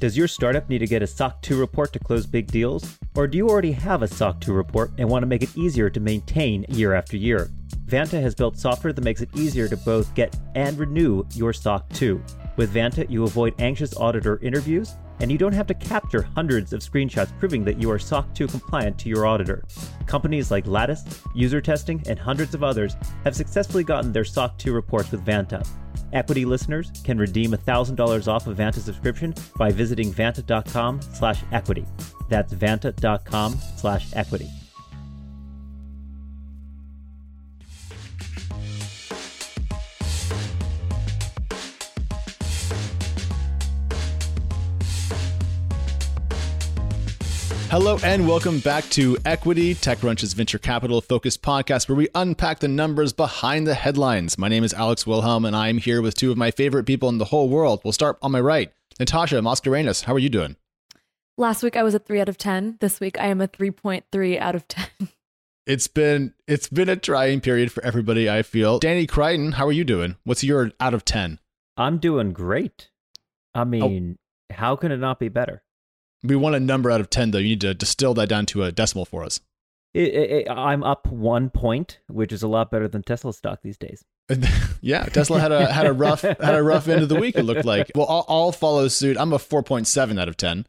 Does your startup need to get a SOC 2 report to close big deals? Or do you already have a SOC 2 report and want to make it easier to maintain year after year? Vanta has built software that makes it easier to both get and renew your SOC 2. With Vanta, you avoid anxious auditor interviews, and you don't have to capture hundreds of screenshots proving that you are SOC 2 compliant to your auditor. Companies like Lattice, User Testing, and hundreds of others have successfully gotten their SOC 2 reports with Vanta. Equity listeners can redeem $1,000 off a Vanta subscription by visiting vanta.com slash equity. That's vanta.com slash equity. Hello and welcome back to Equity, TechCrunch's venture capital focused podcast where we unpack the numbers behind the headlines. My name is Alex Wilhelm and I'm here with two of my favorite people in the whole world. We'll start on my right. Natasha Mascarenhas, how are you doing? Last week I was a 3 out of 10. This week I am a 3.3 out of 10. It's been it's been a trying period for everybody, I feel. Danny Crichton, how are you doing? What's your out of 10? I'm doing great. I oh. mean, oh. how can it not be better? We want a number out of 10, though. You need to distill that down to a decimal for us. It, it, I'm up one point, which is a lot better than Tesla stock these days. yeah, Tesla had a had a rough had a rough end of the week. It looked like. Well, I'll, I'll follow suit. I'm a 4.7 out of 10.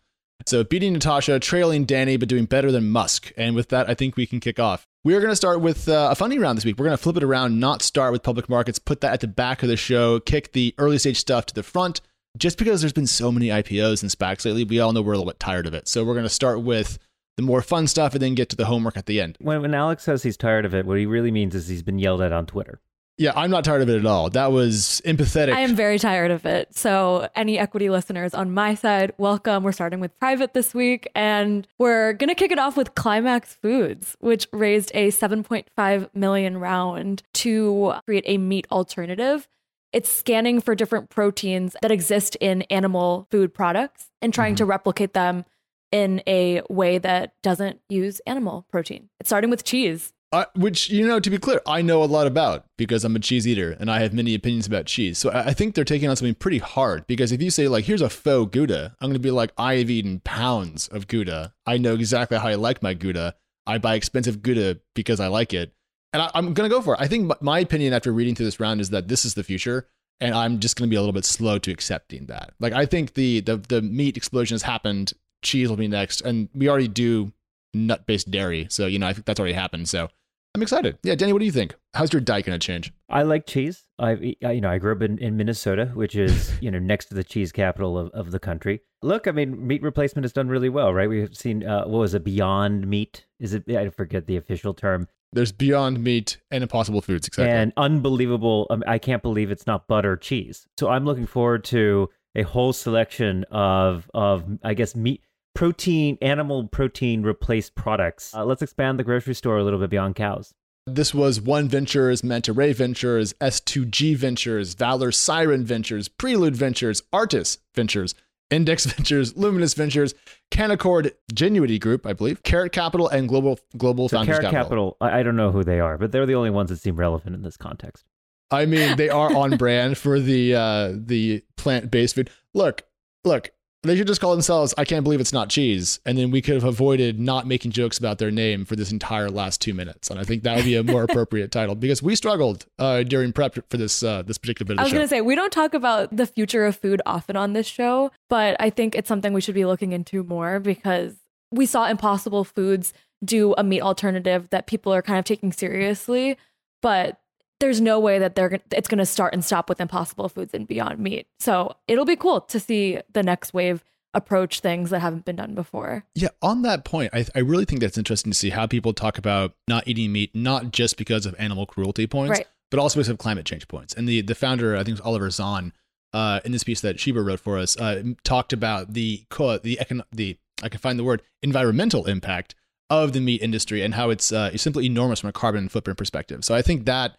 So beating Natasha, trailing Danny, but doing better than Musk. And with that, I think we can kick off. We are going to start with uh, a funding round this week. We're going to flip it around, not start with public markets, put that at the back of the show, kick the early stage stuff to the front, just because there's been so many IPOs and SPACs lately, we all know we're a little bit tired of it. So we're going to start with the more fun stuff and then get to the homework at the end. When, when Alex says he's tired of it, what he really means is he's been yelled at on Twitter. Yeah, I'm not tired of it at all. That was empathetic. I am very tired of it. So, any equity listeners on my side, welcome. We're starting with private this week, and we're going to kick it off with Climax Foods, which raised a 7.5 million round to create a meat alternative it's scanning for different proteins that exist in animal food products and trying mm-hmm. to replicate them in a way that doesn't use animal protein. It's starting with cheese. Uh, which, you know, to be clear, I know a lot about because I'm a cheese eater and I have many opinions about cheese. So I think they're taking on something pretty hard because if you say, like, here's a faux Gouda, I'm going to be like, I have eaten pounds of Gouda. I know exactly how I like my Gouda. I buy expensive Gouda because I like it and I, am going to go for it. I think my opinion after reading through this round is that this is the future, and I'm just going to be a little bit slow to accepting that. Like I think the the the meat explosion has happened. Cheese will be next, and we already do nut based dairy, so you know I think that's already happened. So I'm excited. Yeah, Danny, what do you think? How's your diet going to change? I like cheese. I you know I grew up in, in Minnesota, which is you know next to the cheese capital of, of the country. Look, I mean, meat replacement has done really well, right? We've seen uh, what was it, Beyond Meat? Is it? I forget the official term. There's Beyond Meat and Impossible Foods, exactly. And unbelievable. Um, I can't believe it's not butter cheese. So I'm looking forward to a whole selection of of I guess meat protein animal protein replaced products. Uh, let's expand the grocery store a little bit beyond cows. This was One Ventures, Manta Ray Ventures, S2G Ventures, Valor Siren Ventures, Prelude Ventures, Artis Ventures, Index Ventures, Luminous Ventures, Canaccord Genuity Group, I believe, Carrot Capital, and Global Global so Founders Carrot Capital. Capital. I don't know who they are, but they're the only ones that seem relevant in this context. I mean, they are on brand for the uh, the plant based food. Look, look, they should just call themselves I can't believe it's not cheese. And then we could have avoided not making jokes about their name for this entire last two minutes. And I think that would be a more appropriate title because we struggled uh, during prep for this uh, this particular bit of I was going to say, we don't talk about the future of food often on this show, but I think it's something we should be looking into more because we saw Impossible Foods do a meat alternative that people are kind of taking seriously. But there's no way that they're it's going to start and stop with Impossible Foods and Beyond Meat. So it'll be cool to see the next wave approach things that haven't been done before. Yeah, on that point, I, I really think that's interesting to see how people talk about not eating meat, not just because of animal cruelty points, right. but also because of climate change points. And the the founder, I think it was Oliver Zahn, uh, in this piece that Shieber wrote for us, uh, talked about the the econ- the I can find the word environmental impact of the meat industry and how it's uh, simply enormous from a carbon footprint perspective. So I think that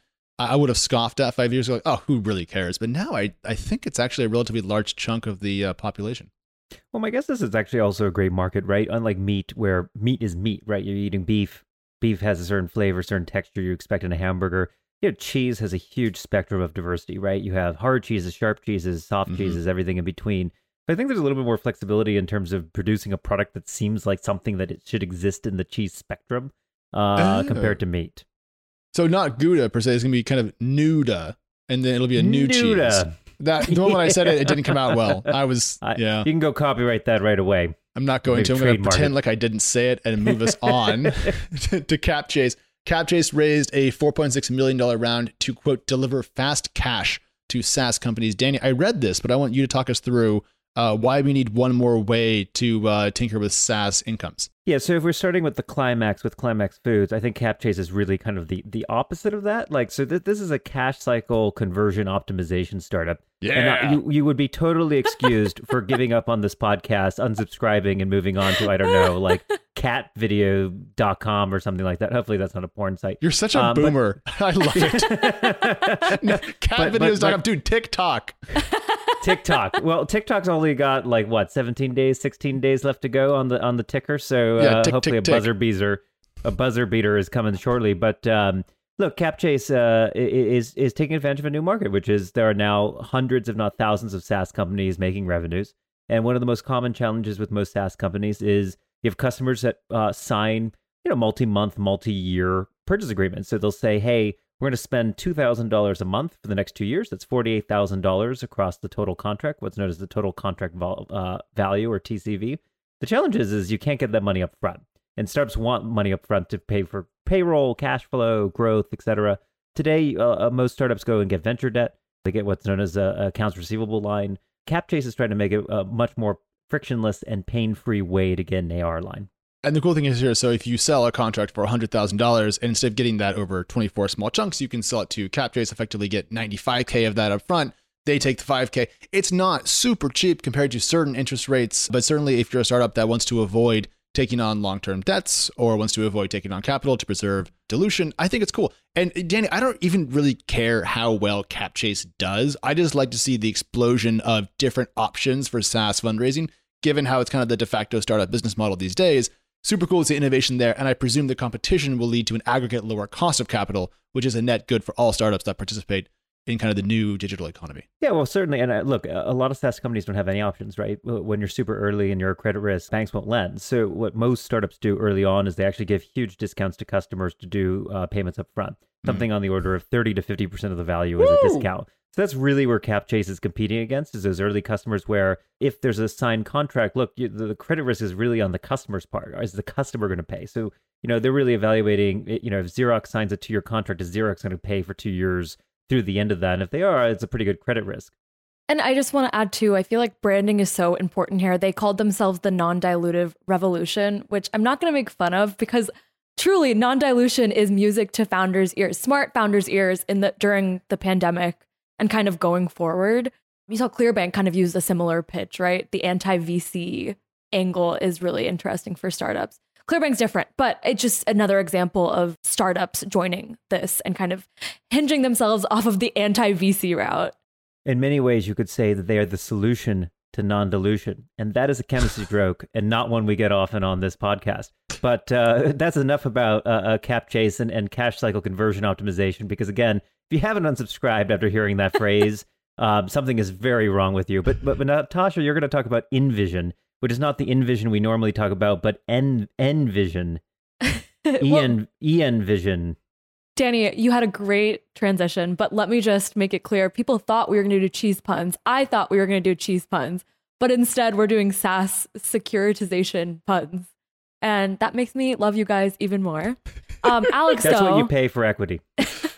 I would have scoffed at five years ago, like, oh, who really cares? But now I, I think it's actually a relatively large chunk of the uh, population. Well, my guess is it's actually also a great market, right? Unlike meat, where meat is meat, right? You're eating beef. Beef has a certain flavor, certain texture you expect in a hamburger. You know, cheese has a huge spectrum of diversity, right? You have hard cheeses, sharp cheeses, soft mm-hmm. cheeses, everything in between. I think there's a little bit more flexibility in terms of producing a product that seems like something that it should exist in the cheese spectrum uh, Oh. compared to meat. So not Gouda per se. It's gonna be kind of Nuda, and then it'll be a new cheese. Nuda. That the moment I said it, it didn't come out well. I was yeah. You can go copyright that right away. I'm not going Maybe to. I'm going to pretend it. like I didn't say it and move us on to, to CapChase. CapChase raised a 4.6 million dollar round to quote deliver fast cash to SaaS companies. Danny, I read this, but I want you to talk us through uh, why we need one more way to uh, tinker with SaaS incomes. Yeah, so if we're starting with the climax with Climax Foods, I think CapChase is really kind of the the opposite of that. Like, so th- this is a cash cycle conversion optimization startup. And uh, you, you would be totally excused for giving up on this podcast, unsubscribing, and moving on to, I don't know, like catvideo.com or something like that. Hopefully, that's not a porn site. You're such a Um, but- boomer. I love it. no, cat But- but- dude, TikTok. TikTok. Well, TikTok's only got like what, 17 days, 16 days left to go on the on the ticker. So Yeah, uh, tick, hopefully tick, a tick. buzzer beater, a buzzer beater is coming shortly. But um, look, CapChase uh, is is taking advantage of a new market, which is there are now hundreds, if not thousands, of SaaS companies making revenues. And one of the most common challenges with most SaaS companies is you have customers that uh, sign, you know, multi-month, multi-year purchase agreements. So they'll say, "Hey, we're going to spend two thousand dollars a month for the next two years. That's forty-eight thousand dollars across the total contract, what's known as the total contract vol- uh, value or TCV." The challenge is, is you can't get that money up front, and startups want money up front to pay for payroll, cash flow, growth, etc. Today, uh, uh, most startups go and get venture debt. They get what's known as a, accounts receivable line. CapChase is trying to make it a much more frictionless and pain-free way to get an AR line. And the cool thing is here, so if you sell a contract for $100,000, and instead of getting that over 24 small chunks, you can sell it to CapChase, effectively get 95K of that up front. They take the 5K. It's not super cheap compared to certain interest rates, but certainly if you're a startup that wants to avoid taking on long-term debts or wants to avoid taking on capital to preserve dilution, I think it's cool. And uh, Danny, I don't even really care how well CapChase does. I just like to see the explosion of different options for SaaS fundraising, given how it's kind of the de facto startup business model these days super cool to see innovation there and i presume the competition will lead to an aggregate lower cost of capital which is a net good for all startups that participate in kind of the new digital economy Yeah, well, certainly. And uh, look, a lot of SaaS companies don't have any options, right? When you're super early and you're a credit risk, banks won't lend. So, what most startups do early on is they actually give huge discounts to customers to do uh, payments up front, something on the order of 30 to 50% of the value as a discount. So, that's really where CapChase is competing against is those early customers where if there's a signed contract, look, you, the, the credit risk is really on the customer's part. Is the customer going to pay? So, you know, they're really evaluating, you know, if Xerox signs a two year contract, is Xerox going to pay for two years? Through the end of that. And if they are, it's a pretty good credit risk. And I just want to add too, I feel like branding is so important here. They called themselves the non dilutive revolution, which I'm not going to make fun of because truly non dilution is music to founders' ears, smart founders' ears in the during the pandemic and kind of going forward. You saw Clearbanc kind of use a similar pitch, right? The anti VC angle is really interesting for startups. Clearbanc's different, but it's just another example of startups joining this and kind of hinging themselves off of the anti VC route. In many ways, you could say that they are the solution to non dilution. And that is a chemistry joke and not one we get often on this podcast. But uh, that's enough about uh, uh, CapChase and, and cash cycle conversion optimization. Because again, if you haven't unsubscribed after hearing that phrase, um, something is very wrong with you. But, but, but Natasha, you're going to talk about InVision, which is not the InVision we normally talk about, but N Envision, En En Vision. Danny, you had a great transition, but let me just make it clear. People thought we were going to do cheese puns. I thought we were going to do cheese puns, but instead we're doing SaaS securitization puns. And that makes me love you guys even more. Um, Alex, That's though, what you pay for equity.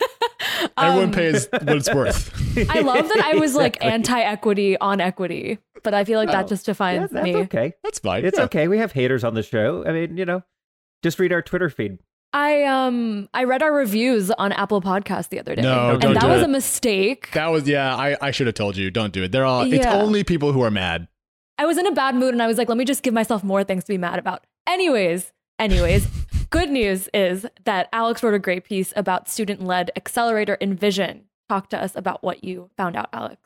everyone um, pays what it's worth I love that I was like anti-equity on equity, but I feel like that Oh, just Yeah, defines that's me. okay. that's fine It's Yeah. okay. We have haters on the show. I mean, you know, just read our Twitter feed. I um I read our reviews on Apple Podcasts the other day, No, and don't that do was it. a mistake. that was yeah i, I should have told you don't do it they're all it's only people who are mad I was in a bad mood and I was like, let me just give myself more things to be mad about. Anyways, anyways, good news is that Alex wrote a great piece about student led accelerator Envision. Talk to us about what you found out, Alex.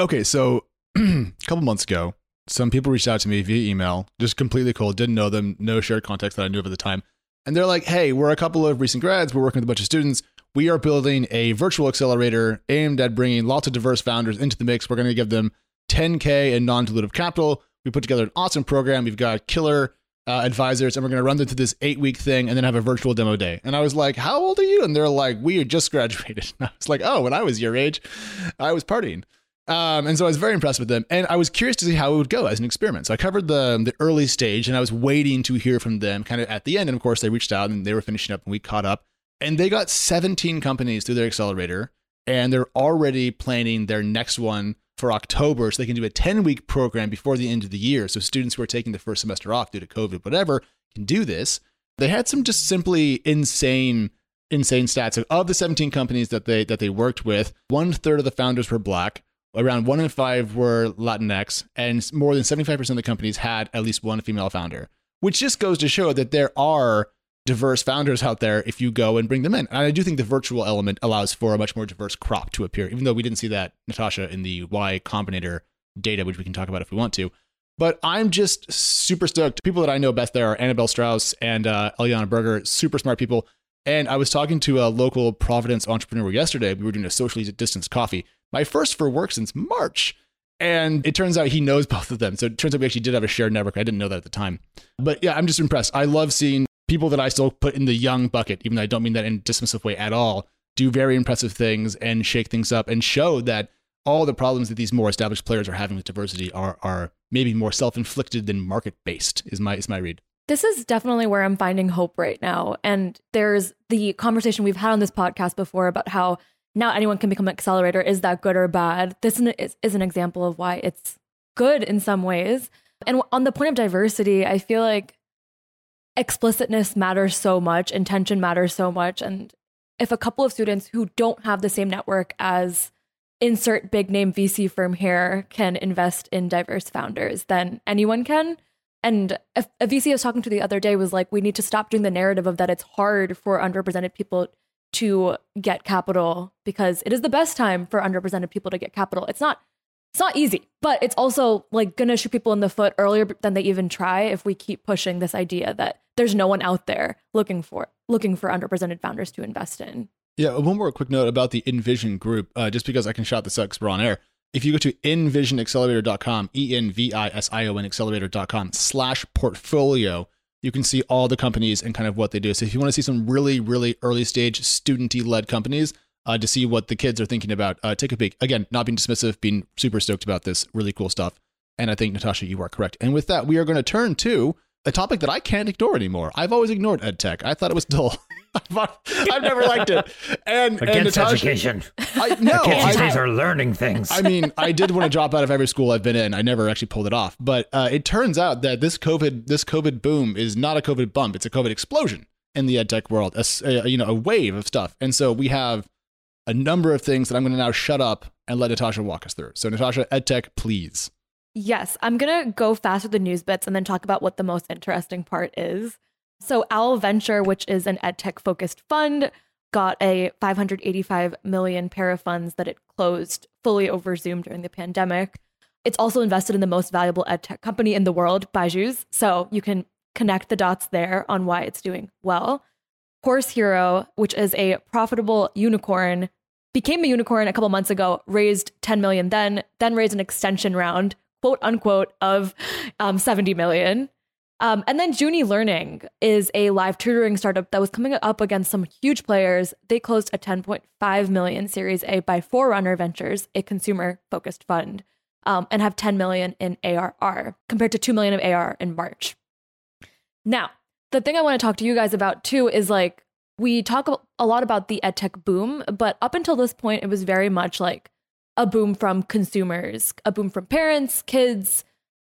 Okay, so a couple months ago, some people reached out to me via email, just completely cold, didn't know them, no shared context that I knew of at the time. And they're like, hey, we're a couple of recent grads, we're working with a bunch of students. We are building a virtual accelerator aimed at bringing lots of diverse founders into the mix. We're going to give them 10K in non dilutive capital. We put together an awesome program. We've got killer uh, advisors, and we're going to run them through this eight week thing and then have a virtual demo day. And I was like, How old are you? And they're like, We just graduated. And I was like, Oh, when I was your age, I was partying. Um, and so I was very impressed with them, and I was curious to see how it would go as an experiment. So I covered the the early stage, and I was waiting to hear from them kind of at the end. And of course, they reached out and they were finishing up, and we caught up. And they got 17 companies through their accelerator, and they're already planning their next one for October, so they can do a 10 week program before the end of the year. So students who are taking the first semester off due to COVID, whatever, can do this. They had some just simply insane insane stats of the 17 companies that they that they worked with one third of the founders were black around one in five were Latinx, and more than 75% of the companies had at least one female founder, which just goes to show that there are diverse founders out there if you go and bring them in. And I do think the virtual element allows for a much more diverse crop to appear, even though we didn't see that, Natasha, in the Y Combinator data, which we can talk about if we want to. But I'm just super stoked. People that I know best there are Annabelle Strauss and uh, Eliana Berger, super smart people. And I was talking to a local Providence entrepreneur yesterday. We were doing a socially distanced coffee my first for work since March. And it turns out he knows both of them. So it turns out we actually did have a shared network. I didn't know that at the time. But yeah, I'm just impressed. I love seeing people that I still put in the young bucket, even though I don't mean that in a dismissive way at all, do very impressive things and shake things up and show that all the problems that these more established players are having with diversity are are maybe more self-inflicted than market-based is my is my read. This is definitely where I'm finding hope right now. And there's the conversation we've had on this podcast before about how now anyone can become an accelerator. Is that good or bad? This is an example of why it's good in some ways. And on the point of diversity, I feel like explicitness matters so much, intention matters so much. And if a couple of students who don't have the same network as insert big name VC firm here can invest in diverse founders, then anyone can. And a, VC I was talking to the other day was like, we need to stop doing the narrative of that it's hard for underrepresented people to get capital because it is the best time for underrepresented people to get capital. It's not it's not easy, but it's also like gonna shoot people in the foot earlier than they even try if we keep pushing this idea that there's no one out there looking for looking for underrepresented founders to invest in. Yeah, one more quick note about the Envision group, uh, just because I can shout this out because we're on air. If you go to envisionaccelerator.com, E N V I S I O N accelerator.com slash portfolio, you can see all the companies and kind of what they do. So if you want to see some really, really early stage studenty led companies uh, to see what the kids are thinking about, uh, take a peek. Again, not being dismissive, being super stoked about this really cool stuff. And I think Natasha, you are correct. And with that, we are going to turn to a topic that I can't ignore anymore. I've always ignored ed tech. I thought it was dull. I've never liked it. And against and Natasha, education. I, no, against I, are learning things. I mean, I did want to drop out of every school I've been in. I never actually pulled it off. But uh, it turns out that this COVID, this COVID boom is not a COVID bump. It's a COVID explosion in the ed tech world. A, a, you know, a wave of stuff. And so we have a number of things that I'm going to now shut up and let Natasha walk us through. So Natasha, EdTech, please. Yes, I'm going to go fast with the news bits and then talk about what the most interesting part is. So, Owl Venture, which is an edtech focused fund, got a 585 million pair of funds that it closed fully over Zoom during the pandemic. It's also invested in the most valuable edtech company in the world, Byju's. So, you can connect the dots there on why it's doing well. Course Hero, which is a profitable unicorn, became a unicorn a couple months ago, raised 10 million then, then raised an extension round quote unquote of um, 70 million. Um, and then Juni Learning is a live tutoring startup that was coming up against some huge players. They closed a 10.5 million Series A by Forerunner Ventures, a consumer focused fund, um, and have 10 million in ARR compared to 2 million of ARR in March. Now, the thing I want to talk to you guys about too is like we talk a lot about the edtech boom, but up until this point, it was very much like a boom from consumers, a boom from parents, kids,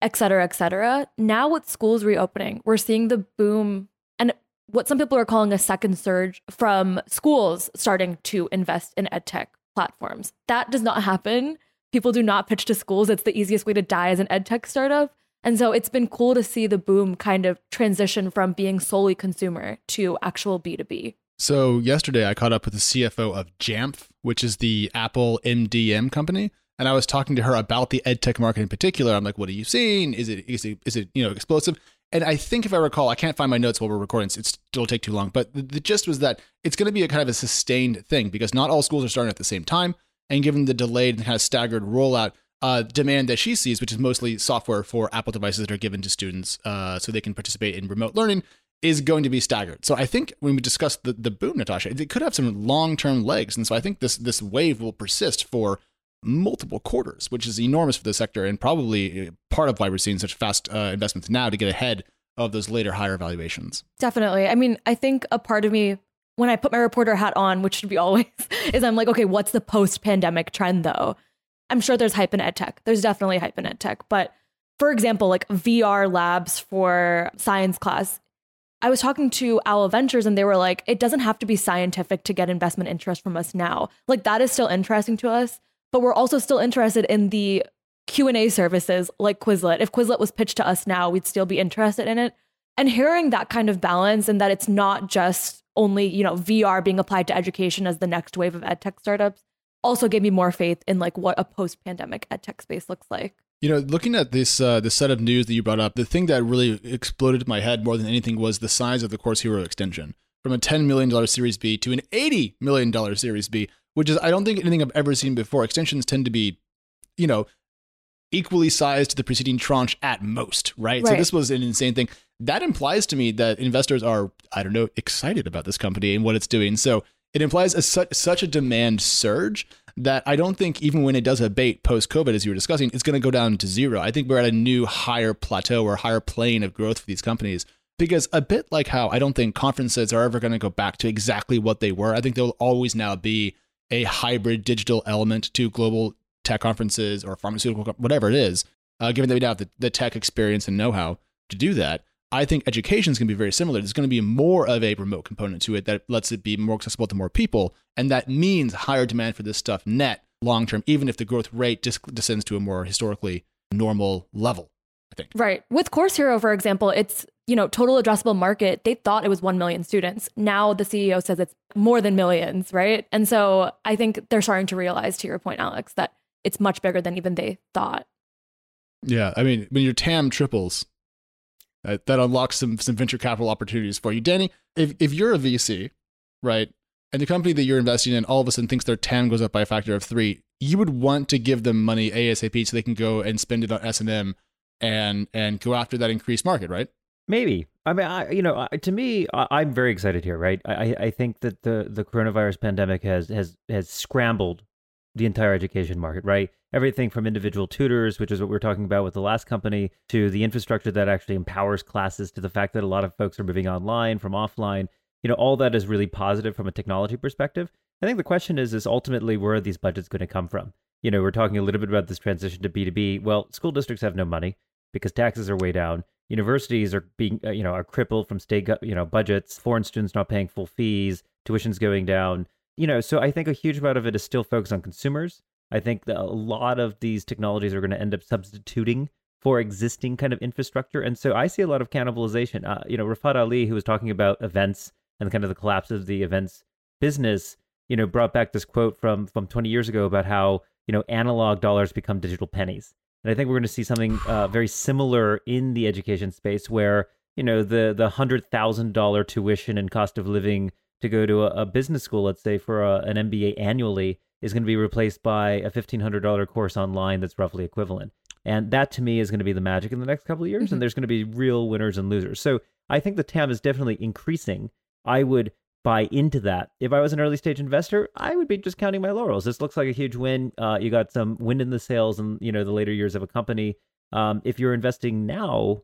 et cetera, et cetera. Now, with schools reopening, we're seeing the boom and what some people are calling a second surge from schools starting to invest in edtech platforms. That does not happen. People do not pitch to schools. It's the easiest way to die as an edtech startup. And so it's been cool to see the boom kind of transition from being solely consumer to actual B2B. So yesterday I caught up with the CFO of Jamf, which is the Apple MDM company, and I was talking to her about the edtech market in particular. I'm like, "What are you seeing? Is it is it is it you know explosive?" And I think if I recall, I can't find my notes while we're recording, so it'll take too long. But the, the gist was that it's going to be a kind of a sustained thing because not all schools are starting at the same time, and given the delayed and kind of staggered rollout, uh, demand that she sees, which is mostly software for Apple devices that are given to students uh, so they can participate in remote learning, is going to be staggered. So I think when we discuss the, the boom, Natasha, it could have some long term legs. And so I think this this wave will persist for multiple quarters, which is enormous for the sector and probably uh, part of why we're seeing such fast uh, investments now to get ahead of those later higher valuations. Definitely. I mean, I think a part of me when I put my reporter hat on, which should be always, is I'm like, okay, what's the post pandemic trend though? I'm sure there's hype in ed tech. There's definitely hype in ed tech. But for example, like VR labs for science class, I was talking to Owl Ventures and they were like, it doesn't have to be scientific to get investment interest from us now. Like that is still interesting to us, but we're also still interested in the Q&A services like Quizlet. If Quizlet was pitched to us now, we'd still be interested in it. And hearing that kind of balance and that it's not just only, you know, VR being applied to education as the next wave of ed tech startups also gave me more faith in like what a post-pandemic ed tech space looks like. You know, looking at this uh, the set of news that you brought up, the thing that really exploded in my head more than anything was the size of the Course Hero extension from a $10 million Series B to an $80 million Series B, which is, I don't think anything I've ever seen before. Extensions tend to be, you know, equally sized to the preceding tranche at most, right? right? So this was an insane thing. That implies to me that investors are, I don't know, excited about this company and what it's doing. So it implies a, such, such a demand surge that I don't think even when it does abate post COVID, as you were discussing, it's going to go down to zero. I think we're at a new higher plateau or higher plane of growth for these companies. Because a bit like how I don't think conferences are ever going to go back to exactly what they were, I think there will always now be a hybrid digital element to global tech conferences or pharmaceutical, whatever it is, uh, given that we now have the, the tech experience and know how to do that. I think education is going to be very similar. There's going to be more of a remote component to it that lets it be more accessible to more people. And that means higher demand for this stuff net long term, even if the growth rate descends to a more historically normal level, I think. Right. With Course Hero, for example, it's, you know, total addressable market. They thought it was 1 million students. Now the CEO says it's more than millions, right? And so I think they're starting to realize, to your point, Alex, that it's much bigger than even they thought. Yeah. I mean, when your TAM triples, uh, that unlocks some some venture capital opportunities for you. Danny, if if you're a VC, right, and the company that you're investing in all of a sudden thinks their TAM goes up by a factor of three, you would want to give them money ASAP so they can go and spend it on S and M and and go after that increased market, right? Maybe. I mean, I, you know, to me, I, am very excited here, right? I, I think that the, the coronavirus pandemic has has has scrambled the entire education market, right? Everything from individual tutors, which is what we are talking about with the last company, to the infrastructure that actually empowers classes, to the fact that a lot of folks are moving online from offline. You know, all that is really positive from a technology perspective. I think the question is, is ultimately where are these budgets going to come from? You know, we're talking a little bit about this transition to B2B. Well, school districts have no money because taxes are way down. Universities are being, uh, you know, are crippled from state, you know, budgets. Foreign students not paying full fees, tuition's going down you know, so I think a huge amount of it is still focused on consumers. I think that a lot of these technologies are going to end up substituting for existing kind of infrastructure, and so I see a lot of cannibalization. Uh, you know, Rafat Ali, who was talking about events and kind of the collapse of the events business, you know, brought back this quote from from 20 years ago about how you know analog dollars become digital pennies, and I think we're going to see something uh, very similar in the education space, where you know the the hundred thousand dollar tuition and cost of living to go to a, a business school, let's say for a, an MBA annually, is going to be replaced by a $1,500 course online that's roughly equivalent. And that to me is going to be the magic in the next couple of years. Mm-hmm. And there's going to be real winners and losers. So I think the TAM is definitely increasing. I would buy into that. If I was an early stage investor, I would be just counting my laurels. This looks like a huge win. Uh, you got some wind in the sails and you know the later years of a company. Um, if you're investing now,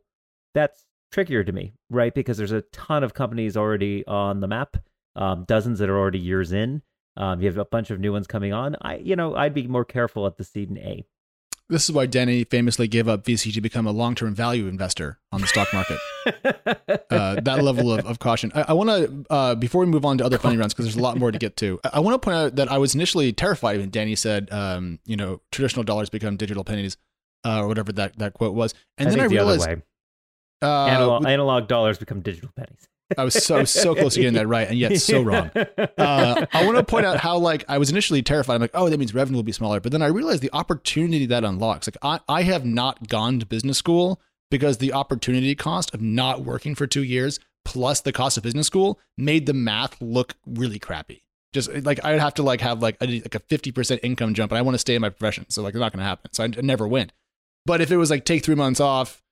that's trickier to me, right? Because there's a ton of companies already on the map um, dozens that are already years in. Um, you have a bunch of new ones coming on. I, you know, I'd be more careful at the seed and A. This is why Danny famously gave up VC to become a long-term value investor on the stock market. uh, that level of, of caution. I, I want to, uh, before we move on to other funding rounds, because there's a lot more to get to. I, I want to point out that I was initially terrified when Danny said, um, you know, traditional dollars become digital pennies, uh, or whatever that, that quote was, and I then I the realized uh, analog, analog dollars become digital pennies. I was so so close to getting that right, and yet so wrong. Uh, I want to point out how like I was initially terrified. I'm like, oh, that means revenue will be smaller, but then I realized the opportunity that unlocks. Like I, I have not gone to business school because the opportunity cost of not working for two years plus the cost of business school made the math look really crappy. Just like I'd have to like have like a, like a 50% income jump and I want to stay in my profession. So like it's not going to happen. So I never went. But if it was like take 3 months off,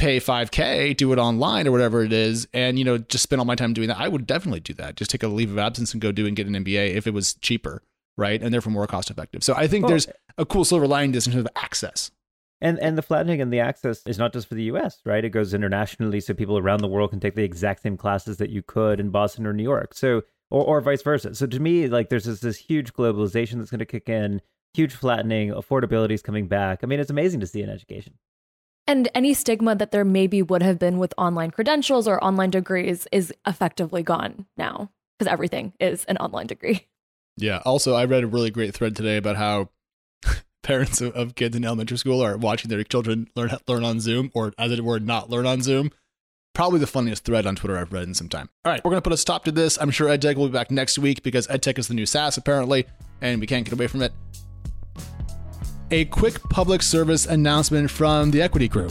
pay 5k, do it online or whatever it is and you know just spend all my time doing that, I would definitely do that. Just take a leave of absence and go do and get an MBA if it was cheaper, right? And therefore more cost effective. So I think Well, there's a cool silver lining to this in terms of access. And and the flattening and the access is not just for the U.S. right? It goes internationally, so people around the world can take the exact same classes that you could in Boston or New York. So or or vice versa. So to me, like there's this this huge globalization that's going to kick in, huge flattening, affordability is coming back. I mean, it's amazing to see in education. And any stigma that there maybe would have been with online credentials or online degrees is effectively gone now because everything is an online degree. Yeah. Also, I read a really great thread today about how parents of, kids in elementary school are watching their children learn learn on Zoom, or as it were, not learn on Zoom. Probably the funniest thread on Twitter I've read in some time. All right, we're gonna put a stop to this. I'm sure EdTech will be back next week because EdTech is the new SaaS apparently, and we can't get away from it. A quick public service announcement from the Equity Crew.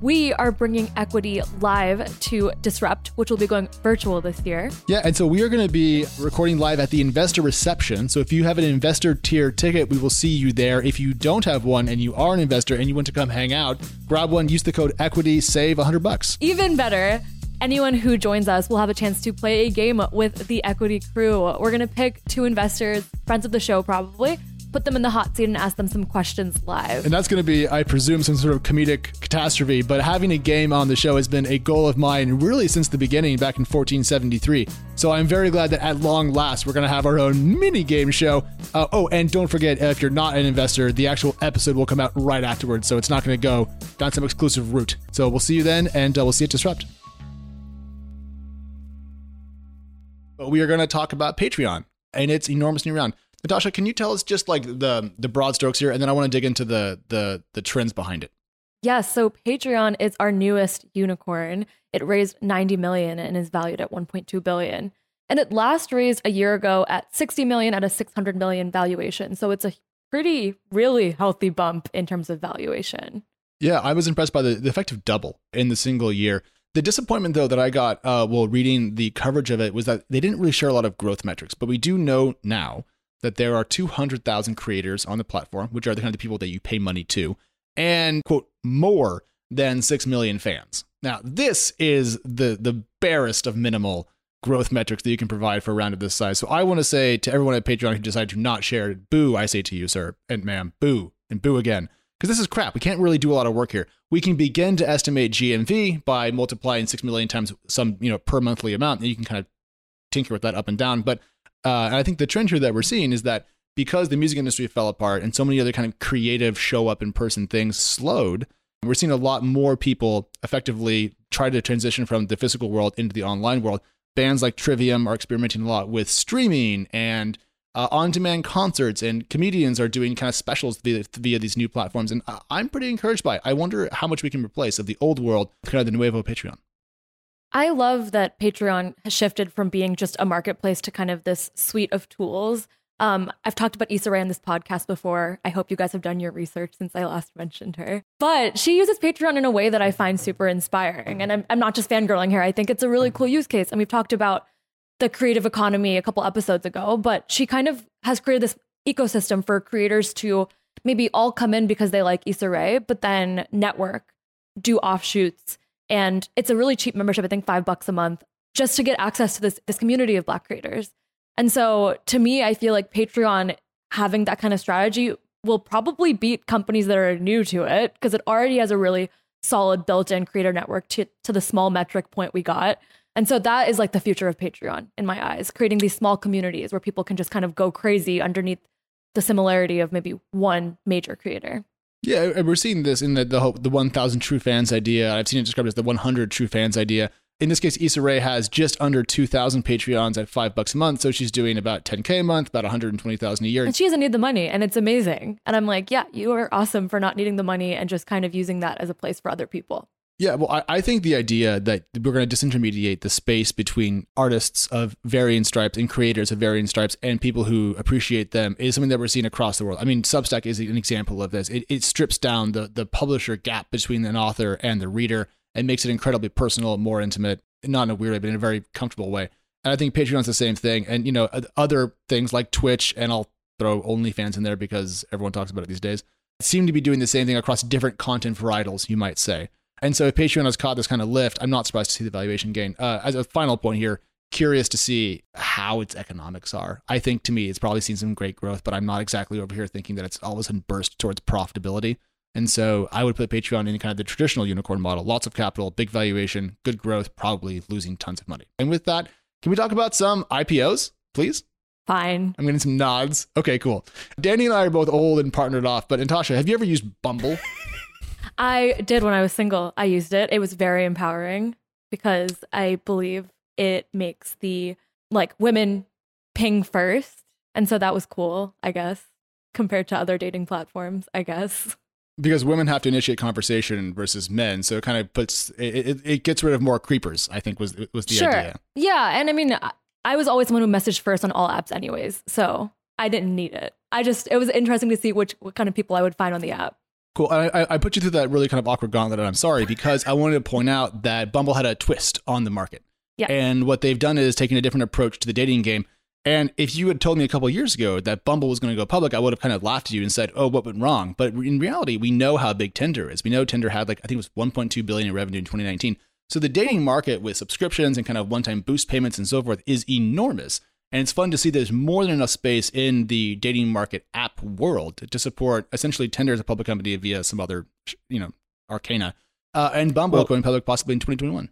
We are bringing Equity live to Disrupt, which will be going virtual this year. Yeah, and so we are going to be recording live at the investor reception. So if you have an investor tier ticket, we will see you there. If you don't have one and you are an investor and you want to come hang out, grab one, use the code equity, save 100 bucks. Even better, anyone who joins us will have a chance to play a game with the Equity crew. We're going to pick two investors, friends of the show probably, put them in the hot seat and ask them some questions live. And that's going to be, I presume, some sort of comedic catastrophe. But having a game on the show has been a goal of mine really since the beginning back in 1473. So I'm very glad that at long last we're going to have our own mini game show. Uh, oh, and don't forget, if you're not an investor, the actual episode will come out right afterwards. So it's not going to go down some exclusive route. So we'll see you then, and uh, we'll see at Disrupt. But we are going to talk about Patreon and its enormous new round. Natasha, can you tell us just like the the broad strokes here, and then I want to dig into the the the trends behind it. Yes, so Patreon is our newest unicorn. It raised 90 million and is valued at 1.2 billion. And it last raised a year ago at 60 million at a 600 million valuation. So it's a pretty really healthy bump in terms of valuation. Yeah, I was impressed by the, the effective double in the single year. The disappointment, though, that I got uh, while reading the coverage of it was that they didn't really share a lot of growth metrics. But we do know now that there are 200,000 creators on the platform, which are the kind of the people that you pay money to, and quote, more than 6 million fans. Now, this is the, the barest of minimal growth metrics that you can provide for a round of this size. So I want to say to everyone at Patreon who decided to not share, it, boo, I say to you, sir and ma'am, boo, and boo again. Because this is crap. We can't really do a lot of work here. We can begin to estimate GMV by multiplying 6 million times some, you know, per monthly amount. And you can kind of tinker with that up and down. But uh, and I think the trend here that we're seeing is that because the music industry fell apart and so many other kind of creative show up in person things slowed, we're seeing a lot more people effectively try to transition from the physical world into the online world. Bands like Trivium are experimenting a lot with streaming and uh, on-demand concerts, and comedians are doing kind of specials via, via these new platforms. And I'm pretty encouraged by it. I wonder how much we can replace of the old world, kind of the nuevo Patreon. I love that Patreon has shifted from being just a marketplace to kind of this suite of tools. Um, I've talked about Issa Rae on this podcast before. I hope you guys have done your research since I last mentioned her. But she uses Patreon in a way that I find super inspiring. And I'm, I'm not just fangirling here. I think it's a really cool use case. And we've talked about the creative economy a couple episodes ago, but she kind of has created this ecosystem for creators to maybe all come in because they like Issa Rae, but then network, do offshoots, and it's a really cheap membership. I think five bucks a month just to get access to this this community of Black creators. And so, to me, I feel like Patreon having that kind of strategy will probably beat companies that are new to it because it already has a really solid built-in creator network to to the small metric point we got. And so that is like the future of Patreon in my eyes, creating these small communities where people can just kind of go crazy underneath the similarity of maybe one major creator. Yeah, and we're seeing this in the the, whole- the 1,000 true fans idea. I've seen it described as the 100 true fans idea. In this case, Issa Rae has just under 2,000 Patreons at five bucks a month, so she's doing about 10k a month, about 120,000 a year. And she doesn't need the money, and it's amazing. And I'm like, yeah, you are awesome for not needing the money and just kind of using that as a place for other people. Yeah, well, I, I think the idea that we're going to disintermediate the space between artists of varying stripes and creators of varying stripes and people who appreciate them is something that we're seeing across the world. I mean, Substack is an example of this. It, it strips down the the publisher gap between an author and the reader and makes it incredibly personal, more intimate, not in a weird way, but in a very comfortable way. And I think Patreon's the same thing. And, you know, other things like Twitch, and I'll throw OnlyFans in there because everyone talks about it these days, seem to be doing the same thing across different content varietals, you might say. And so if Patreon has caught this kind of lift, I'm not surprised to see the valuation gain. Uh, as a final point here, curious to see how its economics are. I think to me, it's probably seen some great growth, but I'm not exactly over here thinking that it's all of a sudden burst towards profitability. And so I would put Patreon in kind of the traditional unicorn model lots of capital, big valuation, good growth, probably losing tons of money. And with that, can we talk about some IPOs, please? Fine. I'm getting some nods. Okay, cool. Danny and I are both old and partnered off, but Natasha, have you ever used Bumble? I did when I was single. I used it. It was very empowering because I believe it makes the like women ping first. And so that was cool, I guess, compared to other dating platforms, I guess. Because women have to initiate conversation versus men, so it kind of puts it, it, it gets rid of more creepers. I think was was the sure. idea. Yeah, and I mean, I was always someone who messaged first on all apps, anyways, so I didn't need it. I just it was interesting to see which what kind of people I would find on the app. Cool. I, I put you through that really kind of awkward gauntlet, and I'm sorry because I wanted to point out that Bumble had a twist on the market. Yeah. And what they've done is taken a different approach to the dating game. And if you had told me a couple years ago that Bumble was going to go public, I would have kind of laughed at you and said, "Oh, what went wrong?" But in reality, we know how big Tinder is. We know Tinder had like I think it was 1.2 billion in revenue in 2019. So the dating market with subscriptions and kind of one-time boost payments and so forth is enormous. And it's fun to see there's more than enough space in the dating market app world to support essentially Tinder as a public company via some other, you know, arcana, uh, and Bumble well, going public possibly in 2021.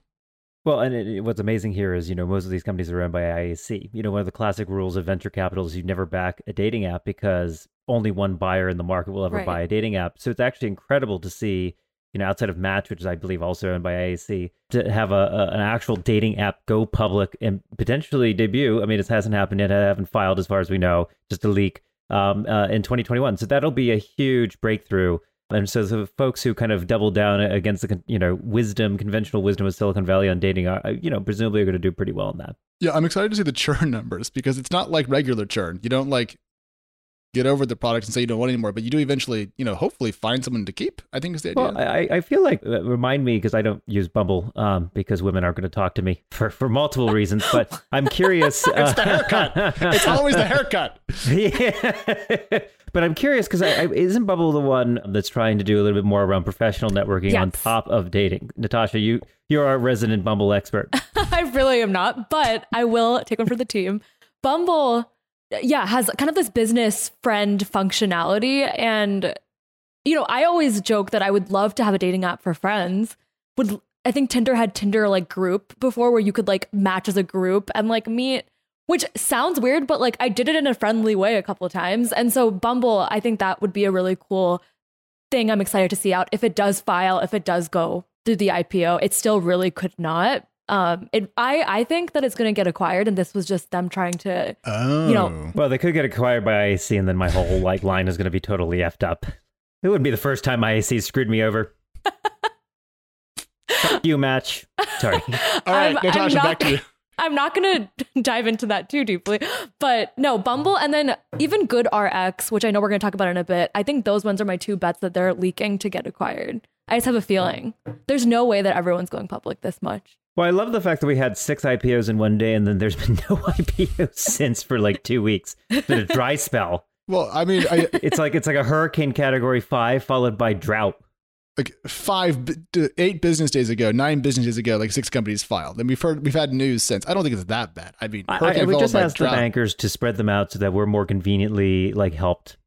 Well, and it, what's amazing here is, you know, most of these companies are owned by IAC. You know, one of the classic rules of venture capital is you never back a dating app because only one buyer in the market will ever right. buy a dating app. So it's actually incredible to see you know, outside of Match, which is I believe also owned by IAC, to have a, a, an actual dating app go public and potentially debut. I mean, it hasn't happened yet. I haven't filed as far as we know, just a leak um, uh, in 2021. So that'll be a huge breakthrough. And so the folks who kind of double down against the you know wisdom, conventional wisdom of Silicon Valley on dating, are you know presumably are going to do pretty well in that. Yeah, I'm excited to see the churn numbers because it's not like regular churn. You don't like get over the product and say you don't want anymore, but you do eventually, you know, hopefully find someone to keep. I think is the idea. Well, I, I feel like uh, remind me because I don't use Bumble um, because women aren't going to talk to me for, for multiple reasons. But I'm curious. it's uh, the haircut. it's always the haircut. yeah. but I'm curious because isn't Bumble the one that's trying to do a little bit more around professional networking yes. on top of dating? Natasha, you you're our resident Bumble expert. I really am not, but I will take one for the team. Bumble yeah, has kind of this business friend functionality. And, you know, I always joke that I would love to have a dating app for friends. Would I think Tinder had Tinder like group before where you could like match as a group and like meet, which sounds weird, but like I did it in a friendly way a couple of times. And so Bumble, I think that would be a really cool thing I'm excited to see out if it does file, if it does go through the IPO. It still really could not, um it i i think that it's going to get acquired and this was just them trying to oh. you know oh. well they could get acquired by iac and then my whole like line is going to be totally effed up it wouldn't be the first time iac screwed me over Fuck you match sorry all right natasha not, back to you i'm not going to dive into that too deeply but no bumble and then even GoodRx which i know we're going to talk about in a bit i think those ones are my two bets that they're leaking to get acquired I just have a feeling there's no way that everyone's going public this much. Well, I love the fact that we had six IPOs in one day, and then there's been no IPOs since for like two weeks. It's been a dry spell. Well, I mean, I, it's like it's like a hurricane category five followed by drought. Like five, eight business days ago, nine business days ago, like six companies filed, and we've heard we've had news since. I don't think it's that bad. I mean, I, I would just ask drought. the bankers to spread them out so that we're more conveniently like helped.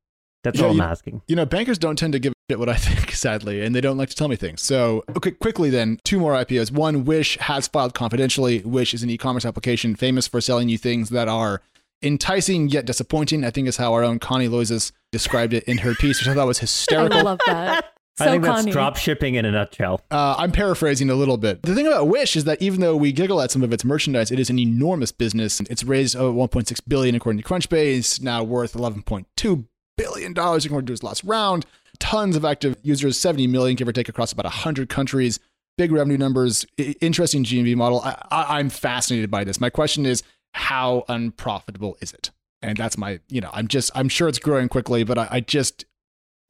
That's yeah, all I'm you, asking. You know, bankers don't tend to give shit what I think, sadly, and they don't like to tell me things. So, okay, quickly then, two more IPOs. One, Wish has filed confidentially. Wish is an e-commerce application famous for selling you things that are enticing yet disappointing. I think is how our own Connie Loizos described it in her piece, which I thought was hysterical. I love that. So I think that's drop shipping in a nutshell. Uh, I'm paraphrasing a little bit. The thing about Wish is that even though we giggle at some of its merchandise, it is an enormous business. It's raised uh, 1.6 billion according to Crunchbase, now worth 11.2 billion dollars according to do his last round. Tons of active users, 70 million, give or take, across about 100 countries. Big revenue numbers, interesting GMV model. I, I, I'm fascinated by this. My question is, how unprofitable is it? And that's my, you know, I'm just, I'm sure it's growing quickly, but I, I just,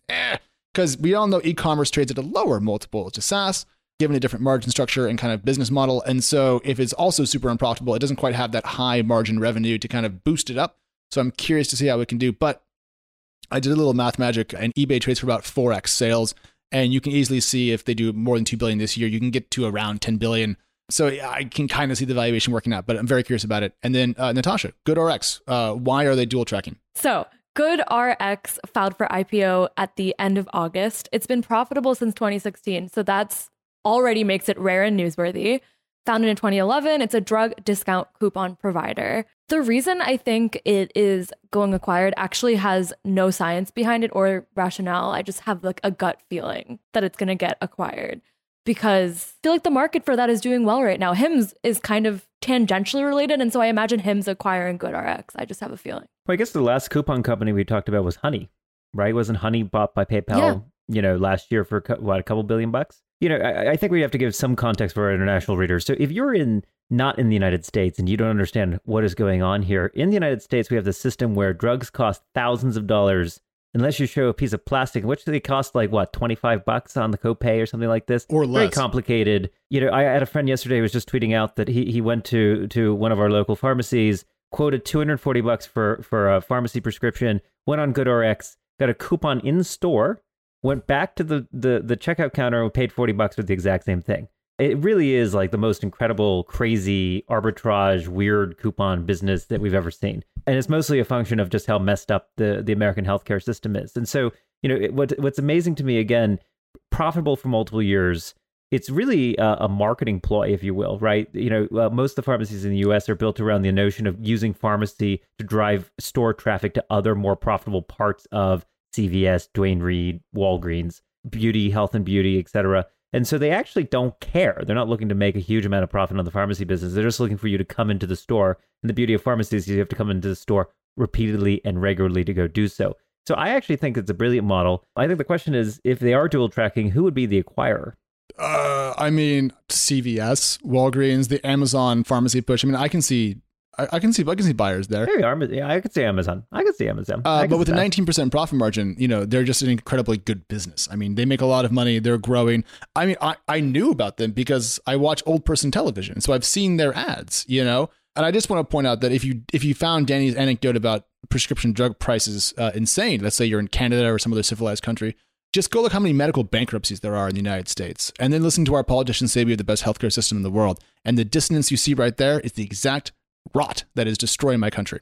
because eh, we all know e-commerce trades at a lower multiple to SaaS. given a different margin structure and kind of business model. And so if it's also super unprofitable, it doesn't quite have that high margin revenue to kind of boost it up. So I'm curious to see how it can do. But I did a little math magic and eBay trades for about 4x sales. And you can easily see if they do more than 2 billion this year, you can get to around 10 billion. So I can kind of see the valuation working out, but I'm very curious about it. And then uh, Natasha, GoodRx, uh, why are they dual tracking? So GoodRx filed for IPO at the end of August. It's been profitable since 2016. So that's already makes it rare and newsworthy. Founded in 2011, it's a drug discount coupon provider. The reason I think it is going acquired actually has no science behind it or rationale. I just have like a gut feeling that it's going to get acquired because I feel like the market for that is doing well right now. Hims is kind of tangentially related, and so I imagine Hims acquiring GoodRx. I just have a feeling. Well, I guess the last coupon company we talked about was Honey, right? Wasn't Honey bought by PayPal? Yeah. You know, last year for what a couple billion bucks. You know, I, I think we have to give some context for our international readers. So if you're in not in the United States and you don't understand what is going on here, in the United States we have the system where drugs cost thousands of dollars unless you show a piece of plastic, which they cost like what, 25 bucks on the copay or something like this. Or less. Very complicated. You know, I had a friend yesterday who was just tweeting out that he, he went to, to one of our local pharmacies, quoted 240 bucks for, for a pharmacy prescription, went on GoodRx, got a coupon in store, went back to the, the, the checkout counter and paid 40 bucks for the exact same thing it really is like the most incredible, crazy arbitrage, weird coupon business that we've ever seen. And it's mostly a function of just how messed up the, the American healthcare system is. And so, you know, it, what, what's amazing to me, again, profitable for multiple years. It's really a, a marketing ploy, if you will, right? You know, uh, most of the pharmacies in the U.S. are built around the notion of using pharmacy to drive store traffic to other more profitable parts of CVS, Duane Reade, Walgreens, beauty, health and beauty, et cetera. And so they actually don't care. They're not looking to make a huge amount of profit on the pharmacy business. They're just looking for you to come into the store. And the beauty of pharmacies is you have to come into the store repeatedly and regularly to go do so. So I actually think it's a brilliant model. I think the question is if they are dual tracking, who would be the acquirer? Uh, I mean, CVS, Walgreens, the Amazon pharmacy push. I mean, I can see I, I, can see I can see buyers there. There you are. Yeah, I could see Amazon. I could see Amazon. Uh, but with a 19% profit margin, you know, they're just an incredibly good business. I mean, they make a lot of money. They're growing. I mean, I, I knew about them because I watch old person television. So I've seen their ads, you know? And I just want to point out that if you if you found Danny's anecdote about prescription drug prices uh, insane, let's say you're in Canada or some other civilized country, just go look how many medical bankruptcies there are in the United States, and then listen to our politicians say we have the best healthcare system in the world. And the dissonance you see right there is the exact rot that is destroying my country.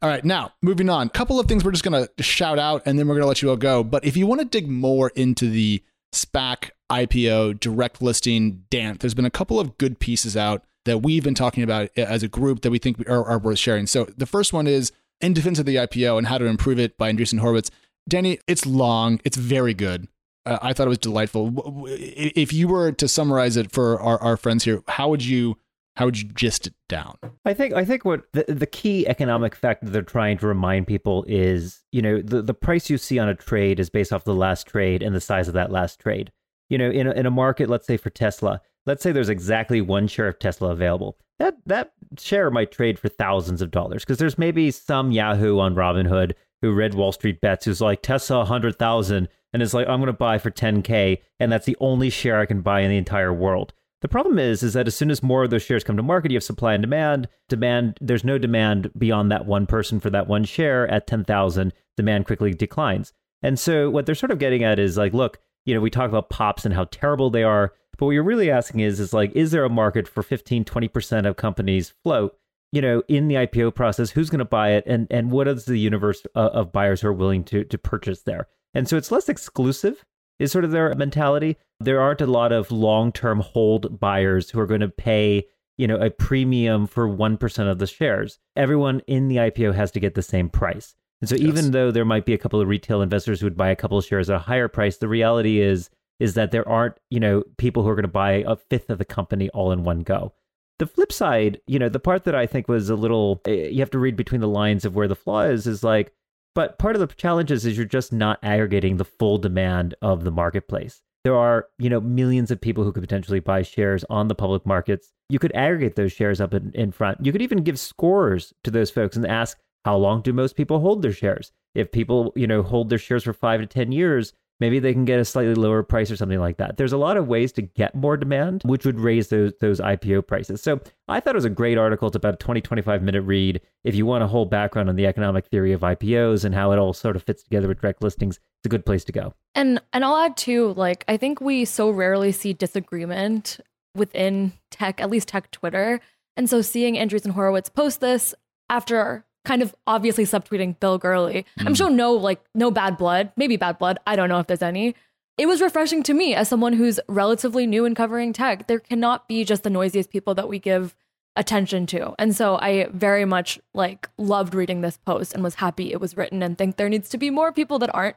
All right, now moving on. A couple of things we're just going to shout out and then we're going to let you all go. But if you want to dig more into the SPAC, IPO, direct listing, DANT, there's been a couple of good pieces out that we've been talking about as a group that we think are, are worth sharing. So the first one is In Defense of the IPO and How to Improve It by Andreessen Horowitz. Danny, it's long, it's very good. Uh, I thought it was delightful. If you were to summarize it for our, our friends here, how would you how would you gist it down? I think I think what the, the key economic fact that they're trying to remind people is, you know, the, the price you see on a trade is based off the last trade and the size of that last trade. You know, in a, in a market, let's say for Tesla, let's say there's exactly one share of Tesla available. That that share might trade for thousands of dollars because there's maybe some Yahoo on Robinhood who read Wall Street Bets who's like Tesla 100,000 and is like I'm going to buy for 10k and that's the only share I can buy in the entire world. The problem is, is that as soon as more of those shares come to market, you have supply and demand. Demand, there's no demand beyond that one person for that one share at 10,000. Demand quickly declines. And so what they're sort of getting at is like, look, you know, we talk about pops and how terrible they are, but what you're really asking is, is like, is there a market for 15, 20% of companies float, you know, in the IPO process? Who's going to buy it? And, and what is the universe uh, of buyers who are willing to, to purchase there? And so it's less exclusive is sort of their mentality. There aren't a lot of long-term hold buyers who are going to pay, you know, a premium for 1% of the shares. Everyone in the IPO has to get the same price. And so yes. even though there might be a couple of retail investors who would buy a couple of shares at a higher price, the reality is is that there aren't, you know, people who are going to buy a fifth of the company all in one go. The flip side, you know, the part that I think was a little eh, you have to read between the lines of where the flaw is is like but part of the challenge is, is you're just not aggregating the full demand of the marketplace. There are, you know, millions of people who could potentially buy shares on the public markets. You could aggregate those shares up in, in front. You could even give scores to those folks and ask, how long do most people hold their shares? If people, you know, hold their shares for five to 10 years, maybe they can get a slightly lower price or something like that. There's a lot of ways to get more demand, which would raise those those IPO prices. So I thought it was a great article. It's about a 20, 25 minute read. If you want a whole background on the economic theory of IPOs and how it all sort of fits together with direct listings, it's a good place to go. And and I'll add too, like I think we so rarely see disagreement within tech, at least tech Twitter. And so seeing Andreessen Horowitz post this after kind of obviously subtweeting Bill Gurley. Mm. I'm sure no like no bad blood, maybe bad blood. I don't know if there's any. It was refreshing to me as someone who's relatively new in covering tech. There cannot be just the noisiest people that we give attention to. And so I very much like loved reading this post and was happy it was written and think there needs to be more people that aren't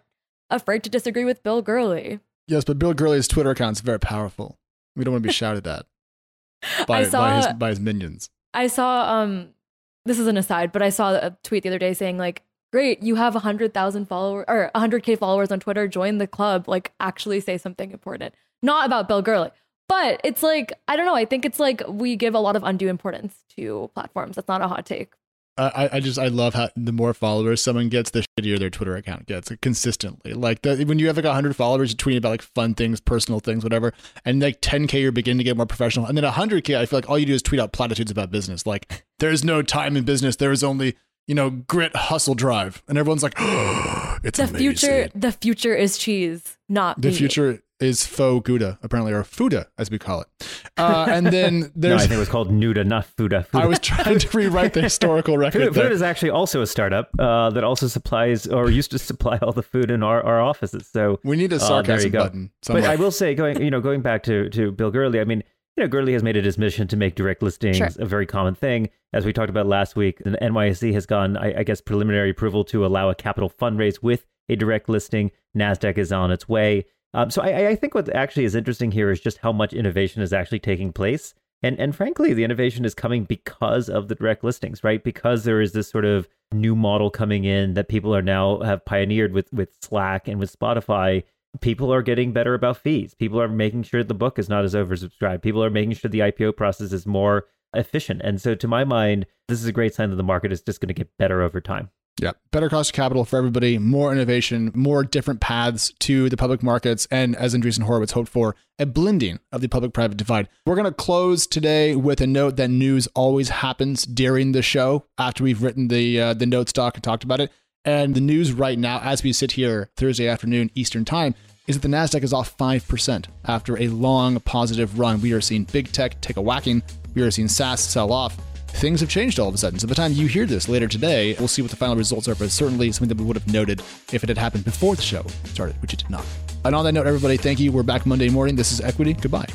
afraid to disagree with Bill Gurley. Yes, but Bill Gurley's Twitter account is very powerful. We don't want to be shouted at by, saw, by, his, by his minions. I saw um this is an aside, but I saw a tweet the other day saying like, "Great, you have hundred thousand followers or hundred k followers on Twitter. Join the club. Like, actually say something important, not about Bill Gurley." But it's like I don't know. I think it's like we give a lot of undue importance to platforms. That's not a hot take. I, I just I love how the more followers someone gets, the shittier their Twitter account gets consistently. Like the, when you have like hundred followers, you're tweeting about like fun things, personal things, whatever, and like 10k you're beginning to get more professional, and then 100k I feel like all you do is tweet out platitudes about business. Like there's no time in business, there is only you know grit, hustle, drive, and everyone's like, oh, it's the amazing. future. The future is cheese, not the meat. future is faux Gouda, apparently, or Fuda, as we call it. Uh, and then there's. no, I think it was called Nuda, not Fuda. Fuda. I was trying to rewrite the historical record. Fuda, Fuda is actually also a startup uh, that also supplies or used to supply all the food in our, our offices. So we need a sarcasm uh, button. Somewhere. But I will say, going you know, going back to to Bill Gurley, I mean, you know, Gurley has made it his mission to make direct listings sure. a very common thing. As we talked about last week, the NYSE has gone, I, I guess, preliminary approval to allow a capital fundraise with a direct listing. Nasdaq is on its way. Um, so I, I, think what actually is interesting here is just how much innovation is actually taking place. And, and frankly, the innovation is coming because of the direct listings, right? Because there is this sort of new model coming in that people are now have pioneered with, with Slack and with Spotify. People are getting better about fees. People are making sure the book is not as oversubscribed. People are making sure the IPO process is more efficient. And so, to my mind, this is a great sign that the market is just going to get better over time. Yeah, better cost of capital for everybody, more innovation, more different paths to the public markets, and as Andreessen Horowitz hoped for, a blending of the public private divide. We're going to close today with a note that news always happens during the show after we've written the uh, the note stock and talked about it. And the news right now, as we sit here Thursday afternoon Eastern Time, is that the Nasdaq is off five percent after a long positive run. We are seeing big tech take a whacking. We are seeing SaaS sell off things have changed all of a sudden. So by the time you hear this later today, we'll see what the final results are, but certainly something that we would have noted if it had happened before the show started, which it did not. And on that note, everybody, thank you. We're back Monday morning. This is Equity. Goodbye.